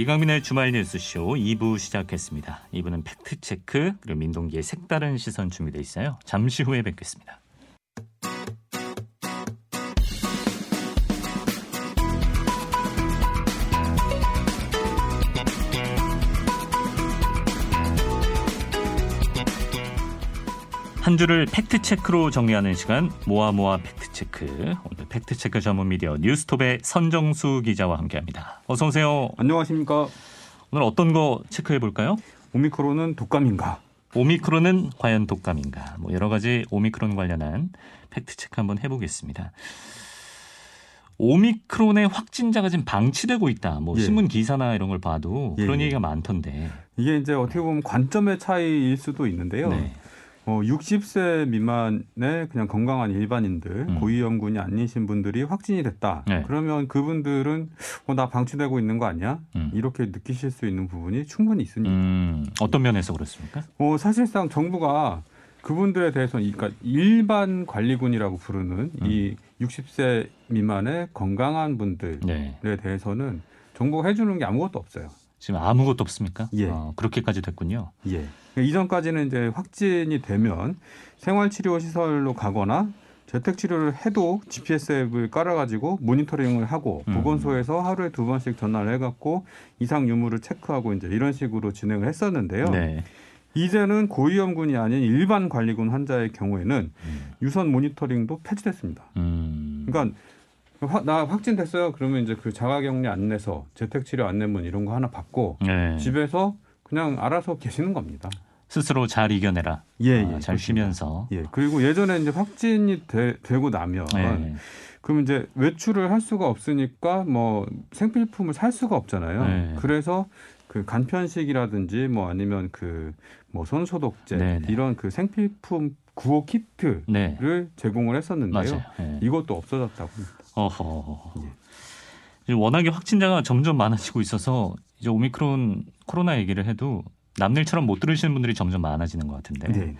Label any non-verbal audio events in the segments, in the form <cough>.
이강민의 주말 뉴스쇼 2부 시작했습니다. 2부는 팩트체크 그리고 민동기의 색다른 시선 준비돼 있어요. 잠시 후에 뵙겠습니다. 한 주를 팩트체크로 정리하는 시간 모아 모아 팩트체크 오늘 팩트체크 전문 미디어 뉴스톱의 선정수 기자와 함께합니다. 어서 오세요. 안녕하십니까. 오늘 어떤 거 체크해 볼까요? 오미크론은 독감인가? 오미크론은 과연 독감인가? 뭐 여러 가지 오미크론 관련한 팩트 체크 한번 해보겠습니다. 오미크론의 확진자가 지금 방치되고 있다. 뭐 예. 신문 기사나 이런 걸 봐도 예, 그런 예. 얘기가 많던데. 이게 이제 어떻게 보면 관점의 차이일 수도 있는데요. 네. 어, 60세 미만의 그냥 건강한 일반인들, 음. 고위험군이 아니신 분들이 확진이 됐다. 네. 그러면 그분들은 어, 나 방치되고 있는 거 아니야? 음. 이렇게 느끼실 수 있는 부분이 충분히 있습니다. 음, 어떤 면에서 그렇습니까? 어, 사실상 정부가 그분들에 대해서 이- 그러니까 일반 관리군이라고 부르는 음. 이 60세 미만의 건강한 분들에 네. 대해서는 정부가 해주는 게 아무것도 없어요. 지금 아무것도 없습니까? 예. 어, 그렇게까지 됐군요. 예. 이전까지는 이제 확진이 되면 생활치료 시설로 가거나 재택 치료를 해도 GPS 앱을 깔아가지고 모니터링을 하고 음. 보건소에서 하루에 두 번씩 전화를 해갖고 이상 유무를 체크하고 이제 이런 식으로 진행을 했었는데요. 네. 이제는 고위험군이 아닌 일반 관리군 환자의 경우에는 음. 유선 모니터링도 폐지됐습니다. 음. 그러니까 화- 나 확진됐어요. 그러면 이제 그 자가격리 안내서, 재택치료 안내문 이런 거 하나 받고 네. 집에서 그냥 알아서 계시는 겁니다. 스스로 잘 이겨내라. 예, 아, 예, 잘 그렇습니다. 쉬면서. 예. 그리고 예전에 이제 확진이 되, 고 나면 네. 그럼 이제 외출을 할 수가 없으니까 뭐 생필품을 살 수가 없잖아요. 네. 그래서 그 간편식이라든지 뭐 아니면 그 뭐 손소독제 네, 네. 이런 그 생필품 구호 키트를 네. 제공을 했었는데요. 네. 이것도 없어졌다고. 어허. 예. 이제 워낙에 확진자가 점점 많아지고 있어서 이제 오미크론 코로나 얘기를 해도 남일처럼 못 들으시는 분들이 점점 많아지는 것 같은데 네.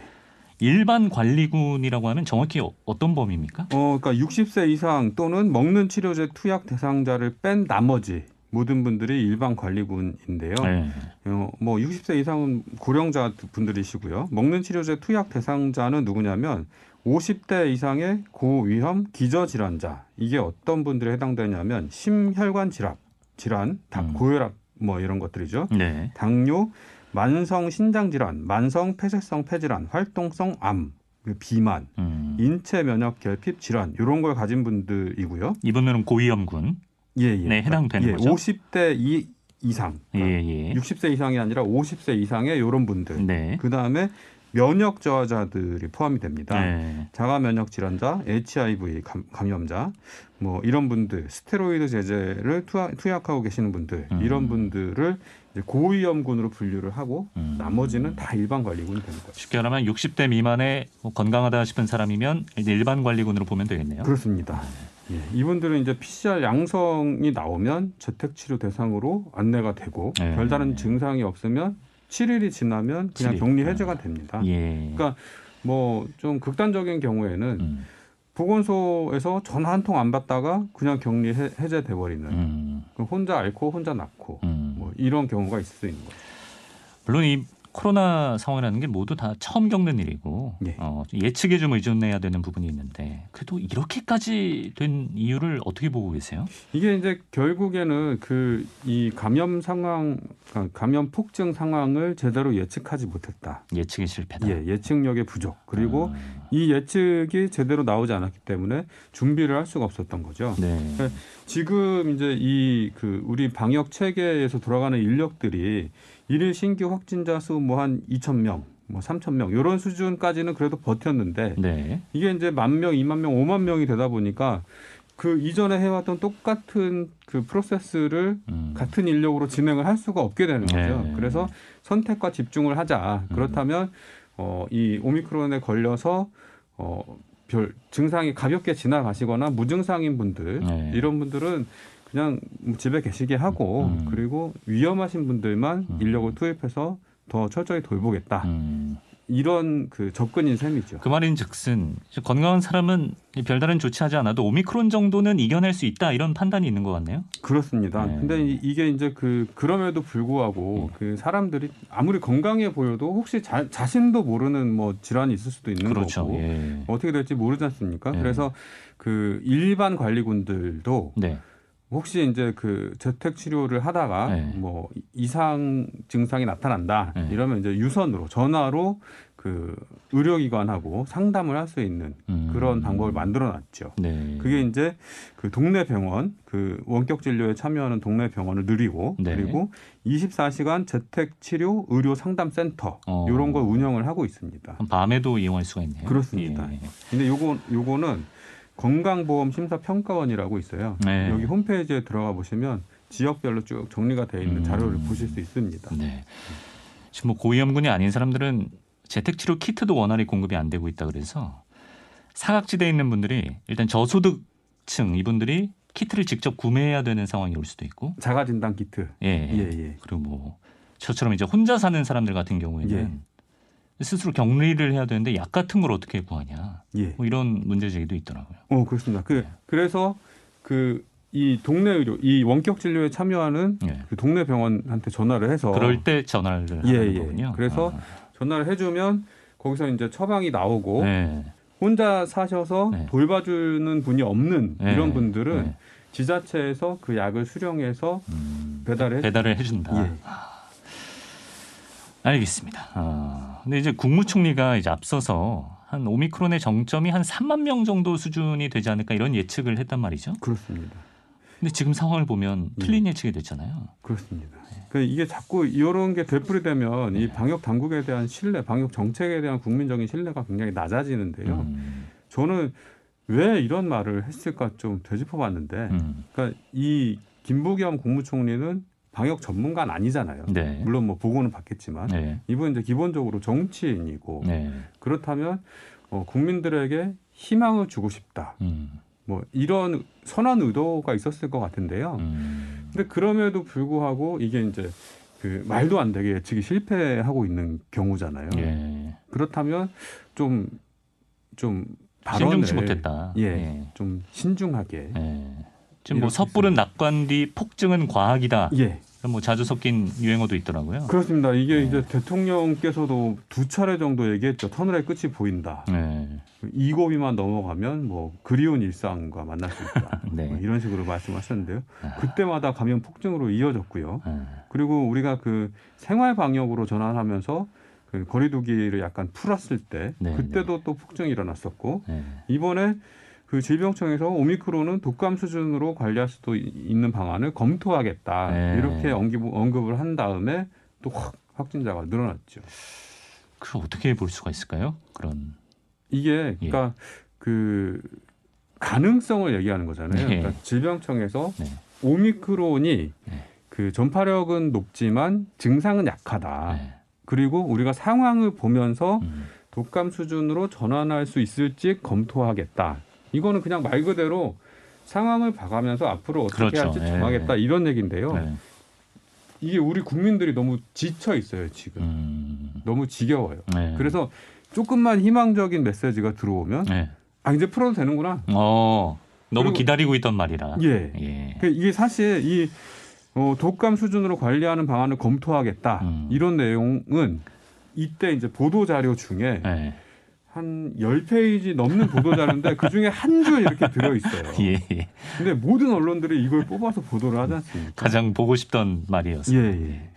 일반 관리군이라고 하면 정확히 어- 어떤 범위입니까? 어, 그러니까 60세 이상 또는 먹는 치료제 투약 대상자를 뺀 나머지 모든 분들이 일반 관리군인데요. 네. 어, 뭐 60세 이상은 고령자 분들이시고요. 먹는 치료제 투약 대상자는 누구냐면 50대 이상의 고위험 기저질환자. 이게 어떤 분들에 해당되냐면 심혈관 질환, 질환, 다- 음. 고혈압 뭐 이런 것들이죠. 네. 당뇨, 만성 신장 질환, 만성 폐쇄성 폐질환, 활동성 암, 그 비만, 음. 인체 면역 결핍 질환 이런 걸 가진 분들이고요. 이분들은 고위험군. 예, 예. 네, 해당되는 예, 거죠? 50대 이, 이상. 예, 그러니까 예. 60세 이상이 아니라 50세 이상의 이런 분들. 네. 그 다음에 면역 저하자들이 포함이 됩니다. 네. 자가 면역 질환자, HIV 감, 감염자, 뭐 이런 분들, 스테로이드 제제를 투하, 투약 하고 계시는 분들, 음. 이런 분들을 고위험군으로 분류를 하고 음. 나머지는 다 일반 관리군이 되는 거죠. 쉽게 말하면 60대 미만의 뭐 건강하다 싶은 사람이면 일반 관리군으로 보면 되겠네요. 그렇습니다. 예, 이분들은 이제 PCR 양성이 나오면 재택 치료 대상으로 안내가 되고 네. 별다른 증상이 없으면 7일이 지나면 그냥 7일. 격리 해제가 됩니다. 예. 그러니까 뭐 좀 극단적인 경우에는 음. 보건소에서 전화 한 통 안 받다가 그냥 격리 해, 해제돼 버리는 음. 그럼 혼자 앓고 혼자 낳고 음. 뭐 이런 경우가 있을 수 있는 거죠. 물론 이 코로나 상황이라는 게 모두 다 처음 겪는 일이고 예. 어, 예측에 좀 의존해야 되는 부분이 있는데 그래도 이렇게까지 된 이유를 어떻게 보고 계세요? 이게 이제 결국에는 그 이 감염 상황, 그러니까 감염 폭증 상황을 제대로 예측하지 못했다. 예측이 실패다. 예, 예측력의 부족. 그리고 아, 이 예측이 제대로 나오지 않았기 때문에 준비를 할 수가 없었던 거죠. 네. 지금 이제 이 그 우리 방역 체계에서 돌아가는 인력들이 일일 신규 확진자 수 뭐 한 2천 명, 뭐 3천 명 이런 수준까지는 그래도 버텼는데 네. 이게 이제 만 명, 2만 명, 5만 명이 되다 보니까 그 이전에 해왔던 똑같은 그 프로세스를 음. 같은 인력으로 진행을 할 수가 없게 되는 거죠. 네. 그래서 선택과 집중을 하자. 음. 그렇다면 어, 이 오미크론에 걸려서 어, 별 증상이 가볍게 지나가시거나 무증상인 분들 네. 이런 분들은 그냥 집에 계시게 하고 음. 그리고 위험하신 분들만 음. 인력을 투입해서 더 철저히 돌보겠다. 음. 이런 그 접근인 셈이죠. 그 말인즉슨 건강한 사람은 별다른 조치하지 않아도 오미크론 정도는 이겨낼 수 있다 이런 판단이 있는 것 같네요. 그렇습니다. 네. 근데 이- 이게 이제 그 그럼에도 불구하고 음. 그 사람들이 아무리 건강해 보여도 혹시 자, 자신도 모르는 뭐 질환이 있을 수도 있는 그렇죠. 거고 예. 어떻게 될지 모르지 않습니까? 네. 그래서 그 일반 관리군들도 네. 혹시 이제 그 재택 치료를 하다가 네. 뭐 이상 증상이 나타난다 네. 이러면 이제 유선으로 전화로 그 의료기관하고 상담을 할 수 있는 음. 그런 방법을 만들어 놨죠. 네. 그게 이제 그 동네 병원 그 원격 진료에 참여하는 동네 병원을 늘리고 네. 그리고 24시간 재택 치료 의료 상담 센터 어. 이런 걸 운영을 하고 있습니다. 밤에도 이용할 수가 있네요. 그렇습니다. 예. 근데 요거 요거는 건강보험 심사평가원이라고 있어요. 네. 여기 홈페이지에 들어가 보시면 지역별로 쭉 정리가 되어 있는 음. 자료를 보실 수 있습니다. 네. 지금 뭐 고위험군이 아닌 사람들은 재택치료 키트도 원활히 공급이 안 되고 있다 그래서 사각지대에 있는 분들이 일단 저소득층 이분들이 키트를 직접 구매해야 되는 상황이 올 수도 있고 자가 진단 키트. 예. 예, 예. 그리고 뭐 저처럼 이제 혼자 사는 사람들 같은 경우에는 예. 스스로 격리를 해야 되는데 약 같은 걸 어떻게 구하냐 예. 뭐 이런 문제 제기도 있더라고요. 어, 그렇습니다. 그 네. 그래서 그 이 동네 의료 이 원격 진료에 참여하는 예. 그 동네 병원한테 전화를 해서 그럴 때 전화를 예, 하는 예. 거군요. 그래서 전화를 해주면 거기서 이제 처방이 나오고 아, 네. 혼자 사셔서 네. 돌봐주는 분이 없는 네. 이런 분들은 네. 지자체에서 그 약을 수령해서 음, 배달해 배달을 해준다. 예. 알겠습니다. 아, 근데 이제 국무총리가 이제 앞서서 한 오미크론의 정점이 한 3만 명 정도 수준이 되지 않을까 이런 예측을 했단 말이죠. 그렇습니다. 근데 지금 상황을 보면 예. 틀린 예측이 됐잖아요. 그렇습니다. 그 이게 자꾸 이런 게 되풀이되면 네. 이 방역 당국에 대한 신뢰, 방역 정책에 대한 국민적인 신뢰가 굉장히 낮아지는데요. 음, 저는 왜 이런 말을 했을까 좀 되짚어봤는데, 음, 그러니까 이 김부겸 국무총리는 방역 전문가는 아니잖아요. 네. 물론 뭐 보고는 받겠지만 네. 이분 이제 기본적으로 정치인이고 네. 그렇다면 어, 국민들에게 희망을 주고 싶다. 음, 뭐 이런 선한 의도가 있었을 것 같은데요. 음, 근데 그럼에도 불구하고 이게 이제 그 말도 안 되게 예측이 실패하고 있는 경우잖아요. 예. 그렇다면 좀좀 발언을 신중치 못했다. 예, 좀 신중하게 예. 지금 뭐 섣부른 낙관 뒤 폭증은 과학이다. 예 뭐 자주 섞인 유행어도 있더라고요. 그렇습니다. 이게 네. 이제 대통령께서도 두 차례 정도 얘기했죠. 터널의 끝이 보인다. 네. 이 고비만 넘어가면 뭐 그리운 일상과 만날 수 있다. <laughs> 네. 뭐 이런 식으로 말씀하셨는데요. 아. 그때마다 감염 폭증으로 이어졌고요. 아, 그리고 우리가 그 생활 방역으로 전환하면서 그 거리두기를 약간 풀었을 때 네, 그때도 또 폭증이 일어났었고 네. 이번에 그 질병청에서 오미크론은 독감 수준으로 관리할 수도 이- 있는 방안을 검토하겠다 네. 이렇게 언급, 언급을 한 다음에 또 확 확진자가 늘어났죠. 그걸 어떻게 볼 수가 있을까요? 그런 이게 예. 그러니까 그 가능성을 얘기하는 거잖아요. 네. 그러니까 질병청에서 네. 오미크론이 네. 그 전파력은 높지만 증상은 약하다. 네. 그리고 우리가 상황을 보면서 음, 독감 수준으로 전환할 수 있을지 검토하겠다. 이거는 그냥 말 그대로 상황을 봐가면서 앞으로 어떻게 그렇죠. 할지 예. 정하겠다 이런 얘기인데요. 네. 이게 우리 국민들이 너무 지쳐 있어요 지금. 음, 너무 지겨워요. 네. 그래서 조금만 희망적인 메시지가 들어오면 네. 아 이제 풀어도 되는구나. 어, 너무 그리고- 기다리고 있던 말이라. 예. 예. 그 이게 사실 이 어, 독감 수준으로 관리하는 방안을 검토하겠다 음. 이런 내용은 이때 이제 보도 자료 중에 네. 한 10페이지 넘는 보도 자료인데 그 중에 한 줄 이렇게 들어 있어요. <laughs> 예, 예. 근데 모든 언론들이 이걸 뽑아서 보도를 하지 않습니까? 가장 보고 싶던 말이었어요. 예, 예.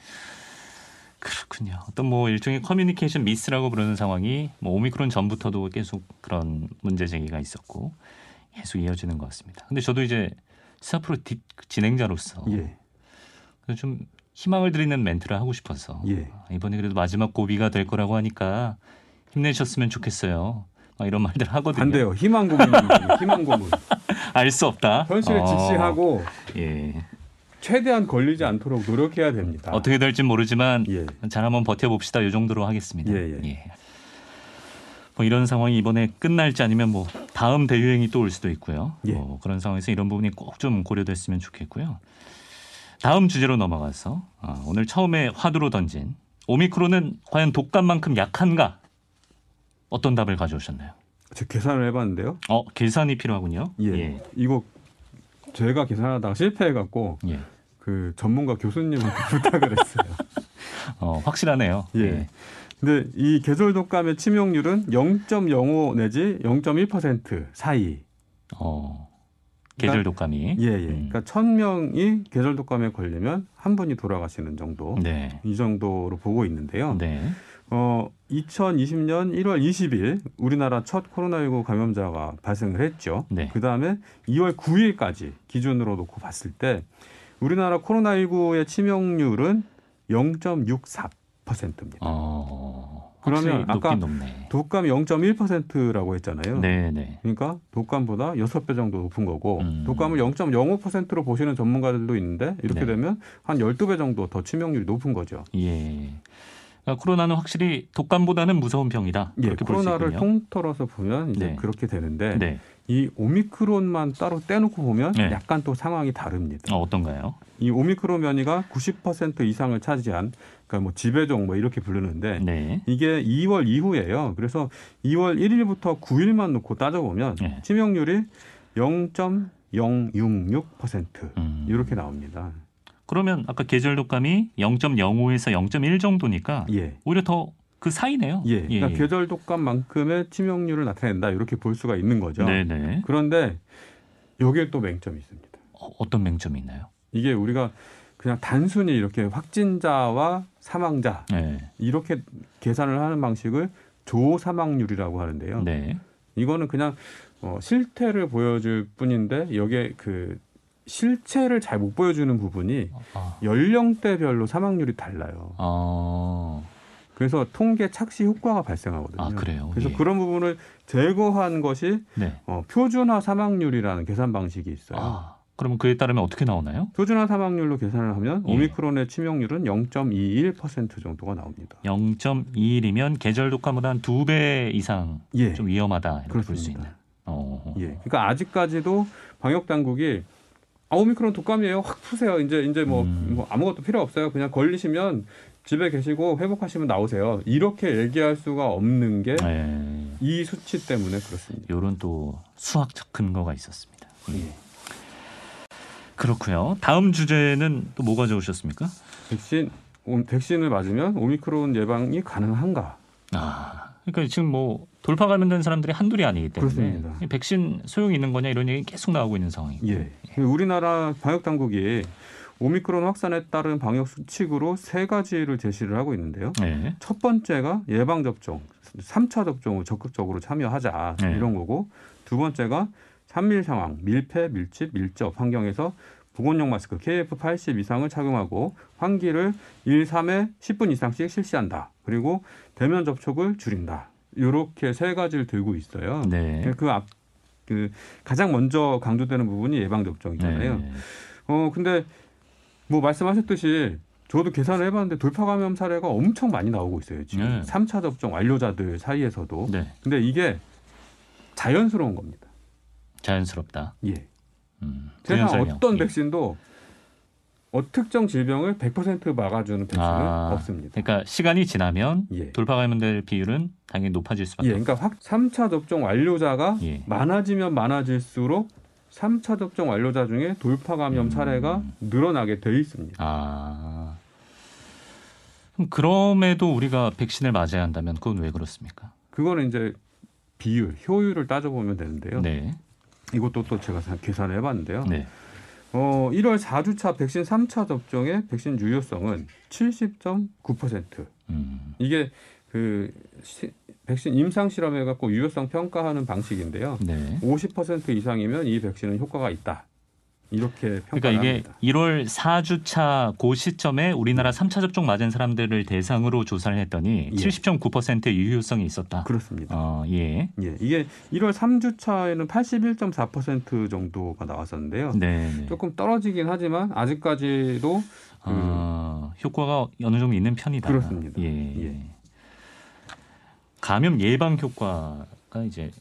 그렇군요. 어떤 뭐 일종의 커뮤니케이션 미스라고 부르는 상황이 뭐 오미크론 전부터도 계속 그런 문제 제기가 있었고 계속 이어지는 것 같습니다. 근데 저도 이제 스타프로 뒷 진행자로서 예. 좀 희망을 드리는 멘트를 하고 싶어서 예. 이번에 그래도 마지막 고비가 될 거라고 하니까 힘내셨으면 좋겠어요. 막 이런 말들 하거든요. 반대요. 희망 고문입니다. <laughs> 희망 고문. 알 수 없다. 현실에 어, 직시하고 예. 최대한 걸리지 않도록 노력해야 됩니다. 어떻게 될지 모르지만 예. 잘 한번 버텨봅시다. 이 정도로 하겠습니다. 예, 예. 뭐 이런 상황이 이번에 끝날지 아니면 뭐 다음 대유행이 또 올 수도 있고요. 예. 뭐 그런 상황에서 이런 부분이 꼭 좀 고려됐으면 좋겠고요. 다음 주제로 넘어가서 아, 오늘 처음에 화두로 던진 오미크론은 과연 독감만큼 약한가 어떤 답을 가져오셨나요? 제가 계산을 해봤는데요. 어, 계산이 필요하군요. 예. 예. 이거 제가 계산하다가 실패해갖고 예. 그 전문가 교수님한테 <laughs> 부탁을 했어요. 어, 확실하네요. 예. 근데 이 계절 독감의 치명률은 0.05 내지 0.1% 사이. 어, 계절 독감이. 예, 예. 음. 그러니까 1000명이 계절 독감에 걸리면 한 분이 돌아가시는 정도. 네. 이 정도로 보고 있는데요. 네. 어, 2020년 1월 20일 우리나라 첫 코로나19 감염자가 발생을 했죠. 네. 그 다음에 2월 9일까지 기준으로 놓고 봤을 때 우리나라 코로나19의 치명률은 0.64%입니다. 어. 그러면 아까 높네. 독감이 0.1%라고 했잖아요. 네, 네. 그러니까 독감보다 6배 정도 높은 거고 음. 독감을 0.05%로 보시는 전문가들도 있는데 이렇게 네. 되면 한 12배 정도 더 치명률이 높은 거죠. 예. 그러니까 코로나는 확실히 독감보다는 무서운 병이다. 예, 코로나를. 통틀어서 보면 이제 네. 그렇게 되는데 네. 이 오미크론만 따로 떼놓고 보면 네. 약간 또 상황이 다릅니다. 어, 어떤가요? 이 오미크론 변이가 90% 이상을 차지한 그러니까 뭐 지배종 뭐 이렇게 부르는데 네. 이게 2월 이후예요. 그래서 2월 1일부터 9일만 놓고 따져보면 네. 치명률이 0.066% 음. 이렇게 나옵니다. 그러면 아까 계절 독감이 0.05에서 0.1 정도니까 예. 오히려 더 그 사이네요. 예. 그러니까 계절 독감만큼의 치명률을 나타낸다 이렇게 볼 수가 있는 거죠. 네네. 그런데 여기에 또 맹점이 있습니다. 어, 어떤 맹점이 있나요? 이게 우리가 그냥 단순히 이렇게 확진자와 사망자 네. 이렇게 계산을 하는 방식을 조사망률이라고 하는데요. 네. 이거는 그냥 어, 실태를 보여줄 뿐인데 여기에 그 실체를 잘 못 보여주는 부분이 아. 연령대별로 사망률이 달라요. 어. 그래서 통계 착시 효과가 발생하거든요. 아, 그래요? 그래서 예. 그런 부분을 제거한 것이 네. 어, 표준화 사망률이라는 계산 방식이 있어요. 아. 그러면 그에 따르면 어떻게 나오나요? 표준화 사망률로 계산을 하면 예. 오미크론의 치명률은 0.21% 정도가 나옵니다. 0.21이면 계절 독감보다 한 두 배 이상 예. 좀 위험하다 이렇게 볼 수. 있는. 어. 예. 그러니까 아직까지도 방역 당국이 아, 오미크론 독감이에요. 확 푸세요. 이제 이제 뭐, 음. 뭐 아무것도 필요 없어요. 그냥 걸리시면 집에 계시고 회복하시면 나오세요. 이렇게 얘기할 수가 없는 게이 네. 수치 때문에 그렇습니다. 요런 또 수학적 근거가 있었습니다. 예. 그렇고요. 다음 주제는 또 뭐 가져오셨습니까? 백신 오- 백신을 맞으면 오미크론 예방이 가능한가? 아, 그러니까 지금 뭐 돌파 감염된 사람들이 한둘이 아니기 때문에 그렇습니다. 이 백신 소용이 있는 거냐 이런 얘기 계속 나오고 있는 상황이고. 예. 우리나라 방역 당국이 오미크론 확산에 따른 방역 수칙으로 세 가지를 제시를 하고 있는데요. 네. 첫 번째가 예방 접종, 3차 접종을 적극적으로 참여하자 네. 이런 거고 두 번째가 산밀 상황, 밀폐, 밀집, 밀접 환경에서 보건용 마스크 KF80 이상을 착용하고 환기를 1, 3회 10분 이상씩 실시한다. 그리고 대면 접촉을 줄인다. 이렇게 세 가지를 들고 있어요. 네. 그 앞, 그 가장 먼저 강조되는 부분이 예방 접종이잖아요. 네. 어 근데 뭐 말씀하셨듯이 저도 계산을 해봤는데 돌파 감염 사례가 엄청 많이 나오고 있어요. 지금 네. 삼 3차 접종 완료자들 사이에서도. 네. 근데 이게 자연스러운 겁니다. 자연스럽다. 예. 음. 세상. 어떤 예. 백신도 어, 특정 질병을 100% 막아주는 백신은 아, 없습니다. 그러니까 시간이 지나면 예. 돌파 감염될 비율은 당연히 높아질 예, 수밖에 없다. 그러니까 확 3차 접종 완료자가 예. 많아지면 많아질수록 3차 접종 완료자 중에 돌파 감염 음. 사례가 늘어나게 돼 있습니다. 아. 그럼 그럼에도 우리가 백신을 맞아야 한다면 그건 왜 그렇습니까? 그거는 이제 비율, 효율을 따져보면 되는데요. 네. 이것도 또 제가 사- 계산을 해봤는데요. 네. 어, 1월 4주차 백신 3차 접종의 백신 유효성은 70.9%. 음. 이게 그 시- 백신 임상 실험해 갖고 유효성 평가하는 방식인데요. 네. 50% 이상이면 이 백신은 효과가 있다. 이렇게 그러니까 이게 합니다. 1월 4주차 그 시점에 우리나라 3차 접종 맞은 사람들을 대상으로 조사를 했더니 예. 70.9%의 유효성이 있었다. 그렇습니다. 어, 예. 예, 이게 1월 3주차에는 81.4% 정도가 나왔었는데요. 네. 네. 조금 떨어지긴 하지만 아직까지도 어, 효과가 어느 정도 있는 편이다. 그렇습니다. 예. 예. 감염 예방 효과가 이제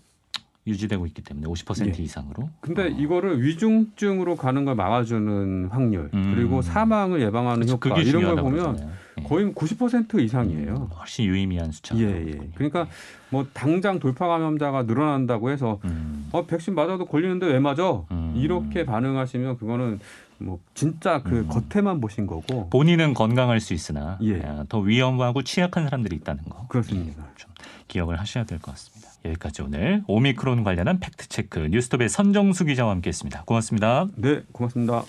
유지되고 있기 때문에 50% 예. 이상으로. 근데 어. 이거를 위중증으로 가는 걸 막아주는 확률 음. 그리고 사망을 예방하는 그렇죠. 효과 이런 걸 보면 그러잖아요. 예. 거의 90% 이상이에요. 음, 훨씬 유의미한 숫자. 예, 예. 그러니까 뭐 당장 돌파 감염자가 늘어난다고 해서 음, 어 백신 맞아도 걸리는데 왜 맞아? 음. 이렇게 반응하시면 그거는 뭐 진짜 그 음. 겉에만 보신 거고 본인은 건강할 수 있으나 예. 아, 더 위험하고 취약한 사람들이 있다는 거. 그렇습니다. 좀 기억을 하셔야 될 것 같습니다. 여기까지 오늘 오미크론 관련한 팩트 체크 뉴스톱의 선정수 기자와 함께했습니다. 고맙습니다. 네, 고맙습니다.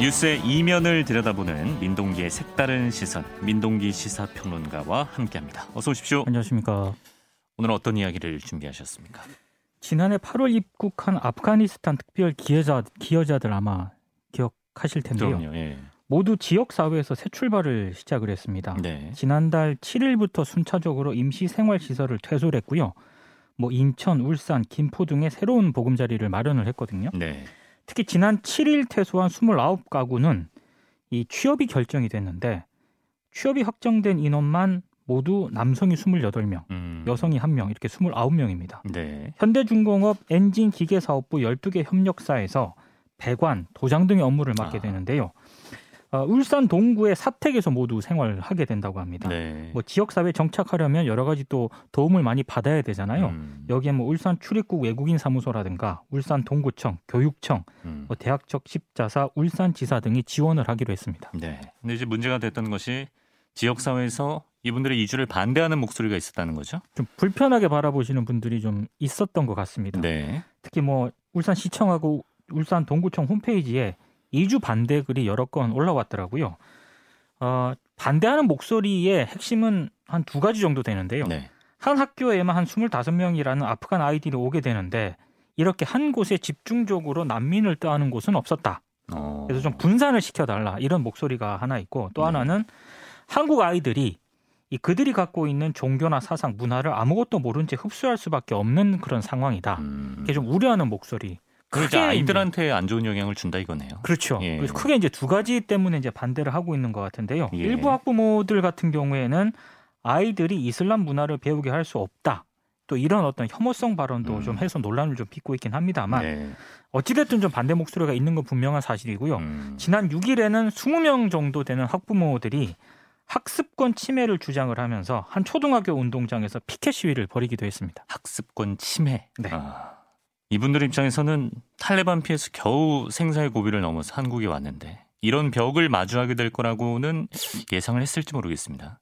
뉴스의 이면을 들여다보는 민동기의 색다른 시선, 민동기 시사평론가와 함께합니다. 어서 오십시오. 안녕하십니까. 오늘 어떤 이야기를 준비하셨습니까? 지난해 8월 입국한 아프가니스탄 특별 기여자, 기여자들 아마 기억하실 텐데요. 그럼요. 예. 모두 지역 사회에서 새 출발을 시작을 했습니다. 네. 지난달 7일부터 순차적으로 임시 생활 시설을 퇴소했고요. 뭐 인천, 울산, 김포 등의 새로운 보금자리를 마련을 했거든요. 네. 특히 지난 7일 퇴소한 29가구는 이 취업이 결정이 됐는데 취업이 확정된 인원만 모두 남성이 28명, 음. 여성이 1명 이렇게 29명입니다. 네. 현대중공업 엔진 기계 사업부 12개 협력사에서 배관, 도장 등의 업무를 맡게 아. 되는데요. 어, 울산 동구의 사택에서 모두 생활하게 된다고 합니다. 네. 뭐 지역 사회에 정착하려면 여러 가지 또 도움을 많이 받아야 되잖아요. 음. 여기에 뭐 울산 출입국 외국인 사무소라든가 울산 동구청, 교육청, 음. 뭐 대학적 십자사, 울산지사 등이 지원을 하기로 했습니다. 네. 근데 이제 문제가 됐던 것이 지역 사회에서 이분들의 이주를 반대하는 목소리가 있었다는 거죠. 좀 불편하게 바라보시는 분들이 좀 있었던 것 같습니다. 네. 특히 뭐 울산 시청하고 울산 동구청 홈페이지에 이주 반대 글이 여러 건 올라왔더라고요. 어, 반대하는 목소리의 핵심은 한 두 가지 정도 되는데요. 네. 한 학교에만 한 25명이라는 아프간 아이들이 오게 되는데 이렇게 한 곳에 집중적으로 난민을 떠하는 곳은 없었다. 어. 그래서 좀 분산을 시켜달라 이런 목소리가 하나 있고 또 네. 하나는 한국 아이들이 이 그들이 갖고 있는 종교나 사상, 문화를 아무것도 모른 채 흡수할 수밖에 없는 그런 상황이다. 음. 이게 좀 우려하는 목소리. 크게 아이들한테 안 좋은 영향을 준다 이거네요. 그렇죠. 예. 그래서 크게 이제 두 가지 때문에 이제 반대를 하고 있는 것 같은데요. 예. 일부 학부모들 같은 경우에는 아이들이 이슬람 문화를 배우게 할 수 없다. 또 이런 어떤 혐오성 발언도 음. 좀 해서 논란을 좀 빚고 있긴 합니다만 네. 어찌됐든 좀 반대 목소리가 있는 건 분명한 사실이고요. 음. 지난 6일에는 20명 정도 되는 학부모들이 학습권 침해를 주장을 하면서 한 초등학교 운동장에서 피켓 시위를 벌이기도 했습니다. 학습권 침해. 네. 아, 이분들 입장에서는 탈레반 피해서 겨우 생사의 고비를 넘어서 한국에 왔는데 이런 벽을 마주하게 될 거라고는 예상을 했을지 모르겠습니다.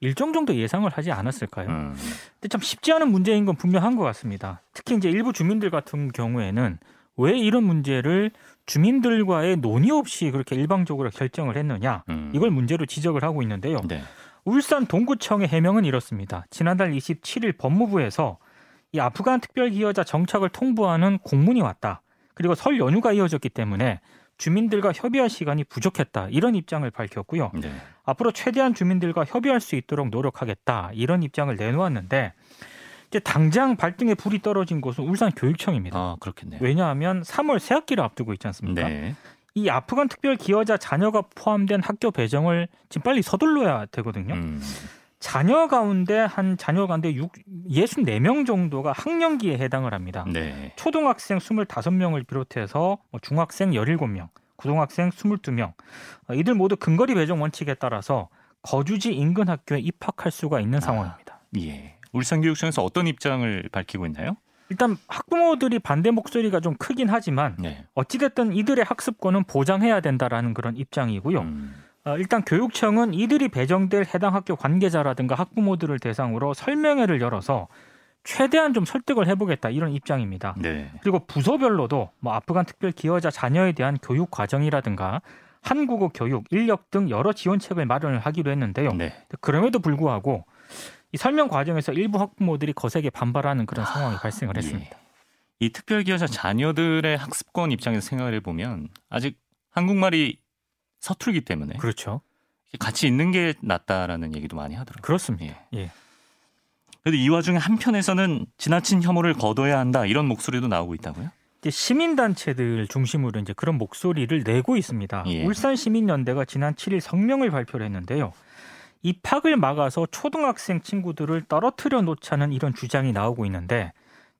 일정 정도 예상을 하지 않았을까요? 음. 근데 참 쉽지 않은 문제인 건 분명한 것 같습니다. 특히 이제 일부 주민들 같은 경우에는 왜 이런 문제를 주민들과의 논의 없이 그렇게 일방적으로 결정을 했느냐 음. 이걸 문제로 지적을 하고 있는데요. 네. 울산 동구청의 해명은 이렇습니다. 지난달 27일 법무부에서 이 아프간 특별기여자 정착을 통보하는 공문이 왔다. 그리고 설 연휴가 이어졌기 때문에 주민들과 협의할 시간이 부족했다. 이런 입장을 밝혔고요. 네. 앞으로 최대한 주민들과 협의할 수 있도록 노력하겠다. 이런 입장을 내놓았는데 이제 당장 발등에 불이 떨어진 곳은 울산 교육청입니다. 아 그렇겠네요. 왜냐하면 3월 새학기를 앞두고 있지 않습니까? 네. 이 아프간 특별 기여자 자녀가 포함된 학교 배정을 지금 빨리 서둘러야 되거든요. 음. 자녀 가운데 한 자녀 가운데 6, 64명 정도가 학령기에 해당을 합니다. 네. 초등학생 25명을 비롯해서 뭐 중학생 17명, 고등학생 22명. 어, 이들 모두 근거리 배정 원칙에 따라서 거주지 인근 학교에 입학할 수가 있는 상황입니다. 예. 울산교육청에서 어떤 입장을 밝히고 있나요? 일단 학부모들이 반대 목소리가 좀 크긴 하지만 네. 어찌됐든 이들의 학습권은 보장해야 된다라는 그런 입장이고요. 음. 어, 일단 교육청은 이들이 배정될 해당 학교 관계자라든가 학부모들을 대상으로 설명회를 열어서 최대한 좀 설득을 해보겠다 이런 입장입니다. 네. 그리고 부서별로도 뭐 아프간 특별 기여자 자녀에 대한 교육 과정이라든가 한국어 교육, 인력 등 여러 지원책을 마련을 하기로 했는데요. 네. 그럼에도 불구하고 이 설명 과정에서 일부 학부모들이 거세게 반발하는 그런 상황이 발생을 했습니다. 예. 이 특별기여자 자녀들의 학습권 입장에서 생각을 해보면 아직 한국말이 서툴기 때문에 그렇죠. 같이 있는 게 낫다라는 얘기도 많이 하더라고요. 그렇습니다. 예. 예. 그래도 이 와중에 한편에서는 지나친 혐오를 거둬야 한다 이런 목소리도 나오고 있다고요? 이제 시민단체들 중심으로 이제 그런 목소리를 내고 있습니다. 예. 울산 시민연대가 지난 7일 성명을 발표를 했는데요. 입학을 막아서 초등학생 친구들을 떨어뜨려 놓자는 이런 주장이 나오고 있는데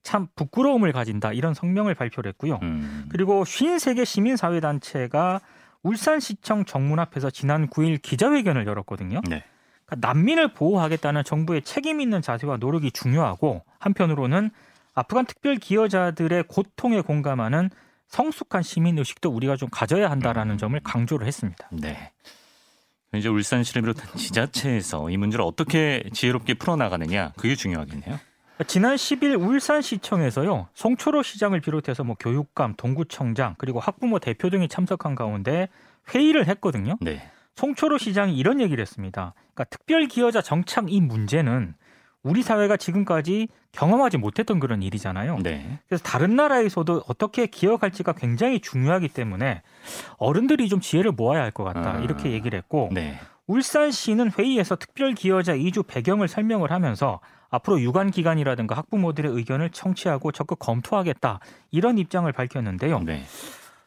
참 부끄러움을 가진다 이런 성명을 발표를 했고요. 음. 그리고 53개 시민사회단체가 울산시청 정문 앞에서 지난 9일 기자회견을 열었거든요. 네. 그러니까 난민을 보호하겠다는 정부의 책임 있는 자세와 노력이 중요하고 한편으로는 아프간 특별 기여자들의 고통에 공감하는 성숙한 시민 의식도 우리가 좀 가져야 한다라는 음. 점을 강조를 했습니다. 네. 이제 울산시를 비롯한 지자체에서 이 문제를 어떻게 지혜롭게 풀어나가느냐 그게 중요하겠네요. 지난 10일 울산시청에서요 송초로 시장을 비롯해서 뭐 교육감, 동구청장 그리고 학부모 대표 등이 참석한 가운데 회의를 했거든요. 네. 송초로 시장이 이런 얘기를 했습니다. 그러니까 특별 기여자 정착 이 문제는 우리 사회가 지금까지 경험하지 못했던 그런 일이잖아요. 네. 그래서 다른 나라에서도 어떻게 기억할지가 굉장히 중요하기 때문에 어른들이 좀 지혜를 모아야 할 것 같다 아. 이렇게 얘기를 했고 네. 울산시는 회의에서 특별 기여자 이주 배경을 설명을 하면서 앞으로 유관 기관이라든가 학부모들의 의견을 청취하고 적극 검토하겠다 이런 입장을 밝혔는데요. 네.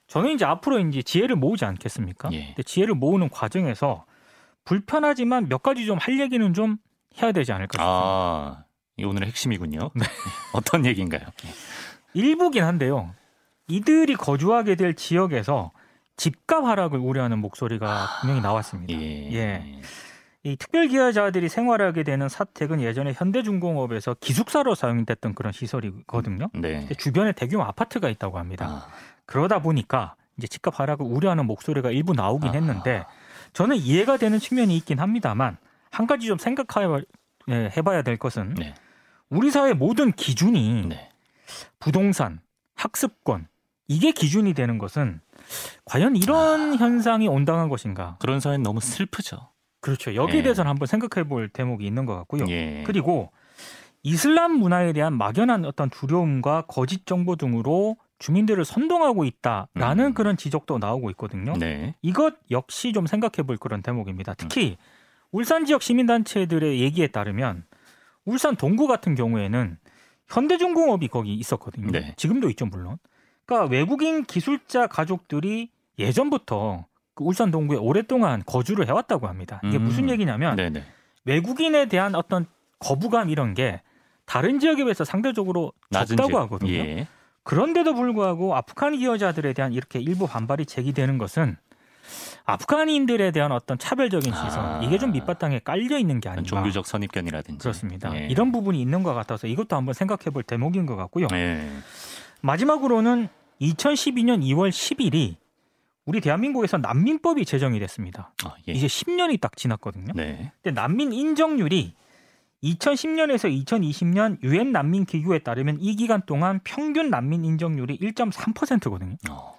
저는 이제 앞으로 이제 지혜를 모으지 않겠습니까? 예. 근데 지혜를 모으는 과정에서 불편하지만 몇 가지 좀 할 얘기는 좀 해야 되지 않을까 싶습니다. 아, 이 오늘의 핵심이군요. <laughs> 어떤 얘기인가요? 일부긴 한데요. 이들이 거주하게 될 지역에서 집값 하락을 우려하는 목소리가 분명히 나왔습니다. 예. 예. 이 특별 기여자들이 생활하게 되는 사택은 예전에 현대중공업에서 기숙사로 사용됐던 그런 시설이거든요. 네. 근데 주변에 대규모 아파트가 있다고 합니다. 아, 그러다 보니까 이제 집값 하락을 우려하는 목소리가 일부 나오긴 아하. 했는데 저는 이해가 되는 측면이 있긴 합니다만 한 가지 좀 생각해 예, 해봐야 될 것은 네. 우리 사회 모든 기준이 네. 부동산, 학습권 이게 기준이 되는 것은 과연 이런 현상이 온당한 것인가? 그런 사회는 너무 슬프죠. 그렇죠. 여기에 예. 대해서는 한번 생각해 볼 대목이 있는 것 같고요. 예. 그리고 이슬람 문화에 대한 막연한 어떤 두려움과 거짓 정보 등으로 주민들을 선동하고 있다라는 음. 그런 지적도 나오고 있거든요. 네. 이것 역시 좀 생각해 볼 그런 대목입니다. 특히 울산 지역 시민단체들의 얘기에 따르면 울산 동구 같은 경우에는 현대중공업이 거기 있었거든요. 네. 지금도 있죠, 물론. 그러니까 외국인 기술자 가족들이 예전부터 그 울산 동구에 오랫동안 거주를 해왔다고 합니다. 이게 음. 무슨 얘기냐면 네, 네. 외국인에 대한 어떤 거부감 이런 게 다른 지역에 비해서 상대적으로 적다고 지역. 하거든요. 예. 그런데도 불구하고 아프간 기여자들에 대한 이렇게 일부 반발이 제기되는 것은 아프간인들에 대한 어떤 차별적인 시선 아. 이게 좀 밑바탕에 깔려 있는 게 아닌가 종교적 선입견이라든지 그렇습니다. 예. 이런 부분이 있는 것 같아서 이것도 한번 생각해 볼 대목인 것 같고요. 예. 마지막으로는 2012년 2월 10일이 우리 대한민국에서 난민법이 제정이 됐습니다. 아, 예. 이제 10년이 딱 지났거든요. 네. 근데 난민 인정률이 2010년에서 2020년 유엔 난민 기구에 따르면 이 기간 동안 평균 난민 인정률이 1.3%거든요. 어.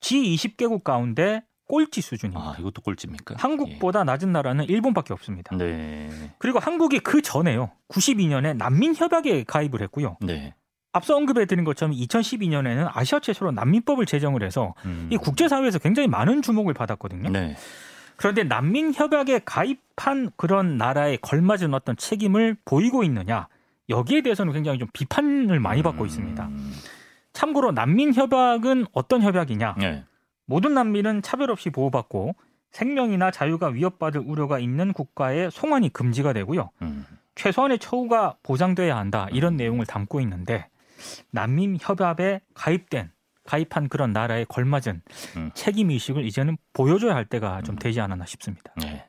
G20 개국 가운데 꼴찌 수준입니다. 아, 이것도 꼴찌입니까? 한국보다 낮은 나라는 일본밖에 없습니다. 예. 네. 그리고 한국이 그 전에요. 92년에 난민 협약에 가입을 했고요. 네. 앞서 언급해 드린 것처럼 2012년에는 아시아 최초로 난민법을 제정을 해서 음. 이 국제사회에서 굉장히 많은 주목을 받았거든요. 네. 그런데 난민 협약에 가입한 그런 나라에 걸맞은 어떤 책임을 보이고 있느냐 여기에 대해서는 굉장히 좀 비판을 많이 받고 있습니다. 음. 참고로 난민 협약은 어떤 협약이냐? 네. 모든 난민은 차별 없이 보호받고 생명이나 자유가 위협받을 우려가 있는 국가에 송환이 금지가 되고요. 음. 최소한의 처우가 보장돼야 한다. 이런 내용을 담고 있는데 난민 협약에 가입된 가입한 그런 나라에 걸맞은 음. 책임 의식을 이제는 보여줘야 할 때가 좀 음. 되지 않았나 싶습니다. 네.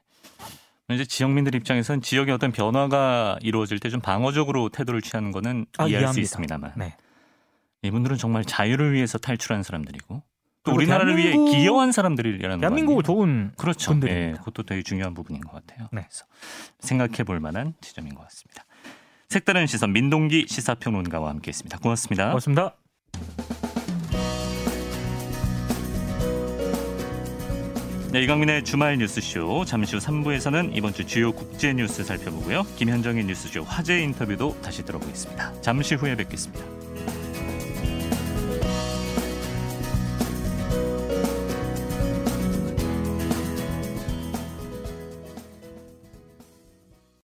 이제 지역민들 입장에선 지역의 어떤 변화가 이루어질 때 좀 방어적으로 태도를 취하는 거는 아, 이해할 수 이해합니다. 있습니다만 네. 이분들은 정말 자유를 위해서 탈출한 사람들이고 또 우리나라를 위해 기여한 사람들이라는 거 대한민국을? 도운 그렇죠. 분들입니다. 예, 그것도 되게 중요한 부분인 것 같아요. 네. 그래서 생각해 볼 만한 지점인 것 같습니다. 색다른 시선 민동기 시사평론가와 함께했습니다. 고맙습니다. 고맙습니다. 네, 이강민의 주말 뉴스쇼 잠시 후 3부에서는 이번 주 주요 국제 뉴스 살펴보고요. 김현정의 뉴스쇼 화제 인터뷰도 다시 들어보겠습니다. 잠시 후에 뵙겠습니다.